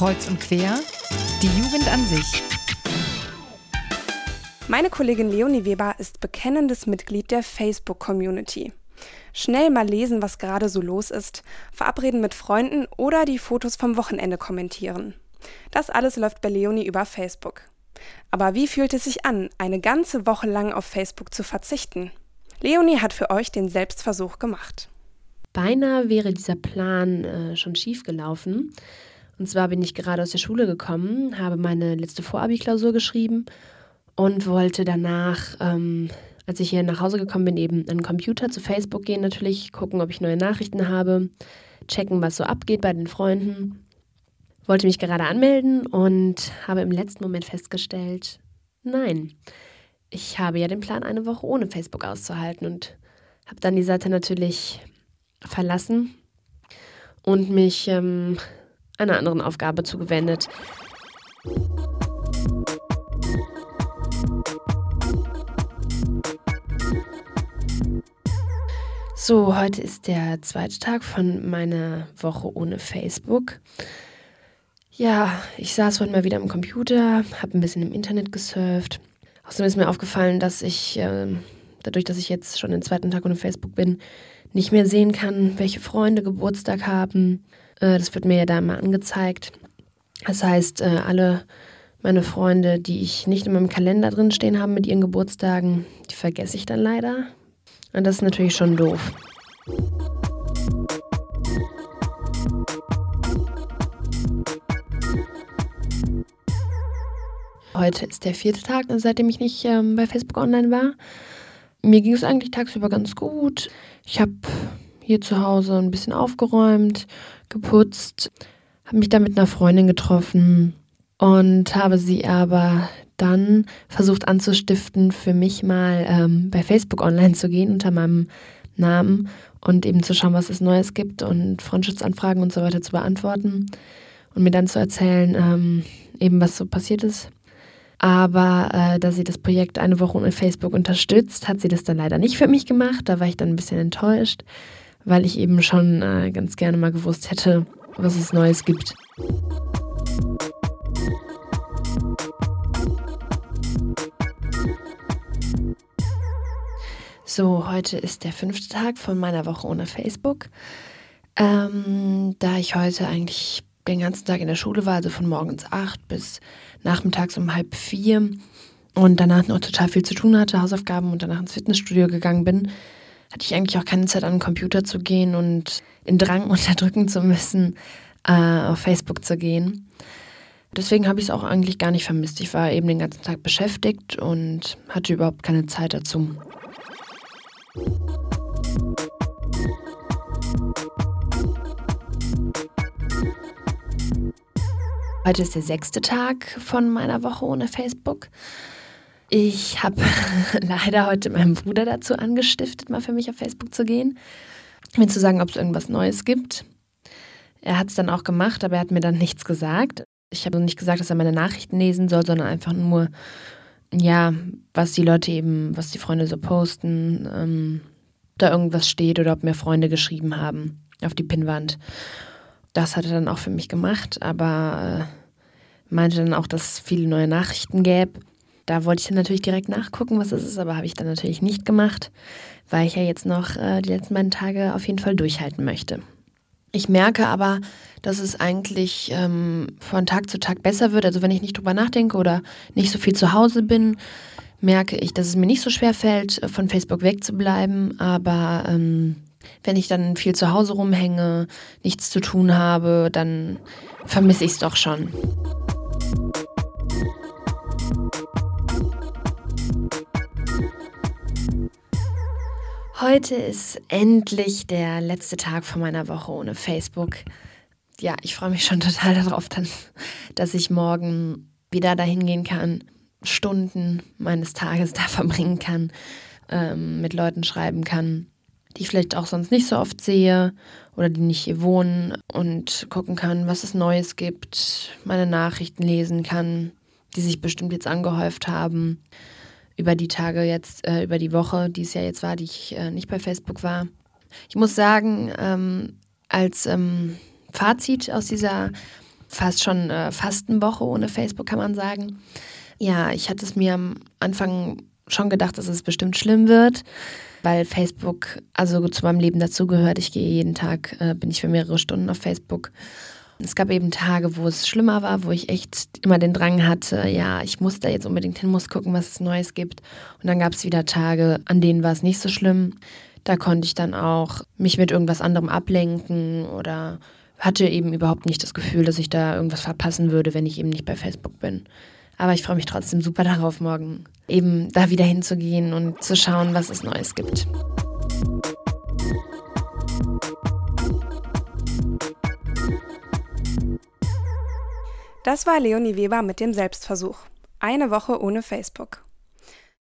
Kreuz und quer, die Jugend an sich. Meine Kollegin Leonie Weber ist bekennendes Mitglied der Facebook-Community. Schnell mal lesen, was gerade so los ist, verabreden mit Freunden oder die Fotos vom Wochenende kommentieren. Das alles läuft bei Leonie über Facebook. Aber wie fühlt es sich an, eine ganze Woche lang auf Facebook zu verzichten? Leonie hat für euch den Selbstversuch gemacht. Beinahe wäre dieser Plan äh, schon schief gelaufen. Und zwar bin ich gerade aus der Schule gekommen, habe meine letzte Vorabi-Klausur geschrieben und wollte danach, ähm, als ich hier nach Hause gekommen bin, eben an den Computer zu Facebook gehen, natürlich gucken, ob ich neue Nachrichten habe, checken, was so abgeht bei den Freunden. Wollte mich gerade anmelden und habe im letzten Moment festgestellt, nein, ich habe ja den Plan, eine Woche ohne Facebook auszuhalten und habe dann die Seite natürlich verlassen und mich ähm, einer anderen Aufgabe zugewendet. So, heute ist der zweite Tag von meiner Woche ohne Facebook. Ja, ich saß heute mal wieder am Computer, habe ein bisschen im Internet gesurft. Außerdem ist mir aufgefallen, dass ich, äh, dadurch, dass ich jetzt schon den zweiten Tag ohne Facebook bin, nicht mehr sehen kann, welche Freunde Geburtstag haben. Äh, das wird mir ja da immer angezeigt. Das heißt, äh, alle meine Freunde, die ich nicht in meinem Kalender drin stehen haben mit ihren Geburtstagen, die vergesse ich dann leider. Und das ist natürlich schon doof. Heute ist der vierte Tag, seitdem ich nicht ähm, bei Facebook online war. Mir ging es eigentlich tagsüber ganz gut. Ich habe hier zu Hause ein bisschen aufgeräumt, geputzt, habe mich da mit einer Freundin getroffen und habe sie aber dann versucht anzustiften, für mich mal ähm, bei Facebook online zu gehen unter meinem Namen und eben zu schauen, was es Neues gibt und Freundschaftsanfragen und so weiter zu beantworten und mir dann zu erzählen, ähm, eben was so passiert ist. Aber äh, da sie das Projekt eine Woche ohne Facebook unterstützt, hat sie das dann leider nicht für mich gemacht. Da war ich dann ein bisschen enttäuscht, weil ich eben schon äh, ganz gerne mal gewusst hätte, was es Neues gibt. So, heute ist der fünfte Tag von meiner Woche ohne Facebook. Ähm, da ich heute eigentlich den ganzen Tag in der Schule war, also von morgens acht bis nachmittags um halb vier und danach noch total viel zu tun hatte, Hausaufgaben und danach ins Fitnessstudio gegangen bin, hatte ich eigentlich auch keine Zeit an den Computer zu gehen und den Drang unterdrücken zu müssen, äh, auf Facebook zu gehen. Deswegen habe ich es auch eigentlich gar nicht vermisst. Ich war eben den ganzen Tag beschäftigt und hatte überhaupt keine Zeit dazu. Heute ist der sechste Tag von meiner Woche ohne Facebook. Ich habe leider heute meinen Bruder dazu angestiftet, mal für mich auf Facebook zu gehen, mir zu sagen, ob es irgendwas Neues gibt. Er hat es dann auch gemacht, aber er hat mir dann nichts gesagt. Ich habe nicht gesagt, dass er meine Nachrichten lesen soll, sondern einfach nur, ja, was die Leute eben, was die Freunde so posten, ähm, da irgendwas steht oder ob mir Freunde geschrieben haben auf die Pinnwand. Das hat er dann auch für mich gemacht, aber äh, meinte dann auch, dass es viele neue Nachrichten gäbe. Da wollte ich dann natürlich direkt nachgucken, was es ist, aber habe ich dann natürlich nicht gemacht, weil ich ja jetzt noch äh, die letzten beiden Tage auf jeden Fall durchhalten möchte. Ich merke aber, dass es eigentlich ähm, von Tag zu Tag besser wird. Also wenn ich nicht drüber nachdenke oder nicht so viel zu Hause bin, merke ich, dass es mir nicht so schwer fällt, von Facebook wegzubleiben. Aber ähm, wenn ich dann viel zu Hause rumhänge, nichts zu tun habe, dann vermisse ich es doch schon. Heute ist endlich der letzte Tag von meiner Woche ohne Facebook. Ja, ich freue mich schon total darauf, dann, dass ich morgen wieder dahin gehen kann, Stunden meines Tages da verbringen kann, ähm, mit Leuten schreiben kann, die ich vielleicht auch sonst nicht so oft sehe oder die nicht hier wohnen und gucken kann, was es Neues gibt, meine Nachrichten lesen kann, die sich bestimmt jetzt angehäuft haben über die Tage jetzt, äh, über die Woche, die es ja jetzt war, die ich äh, nicht bei Facebook war. Ich muss sagen, ähm, als ähm, Fazit aus dieser fast schon äh, Fastenwoche ohne Facebook, kann man sagen. Ja, ich hatte es mir am Anfang schon gedacht, dass es bestimmt schlimm wird, weil Facebook also zu meinem Leben dazugehört. Ich gehe jeden Tag, äh, bin ich für mehrere Stunden auf Facebook. Es gab eben Tage, wo es schlimmer war, wo ich echt immer den Drang hatte, ja, ich muss da jetzt unbedingt hin, muss gucken, was es Neues gibt. Und dann gab es wieder Tage, an denen war es nicht so schlimm. Da konnte ich dann auch mich mit irgendwas anderem ablenken oder hatte eben überhaupt nicht das Gefühl, dass ich da irgendwas verpassen würde, wenn ich eben nicht bei Facebook bin. Aber ich freue mich trotzdem super darauf, morgen eben da wieder hinzugehen und zu schauen, was es Neues gibt. Das war Leonie Weber mit dem Selbstversuch. Eine Woche ohne Facebook.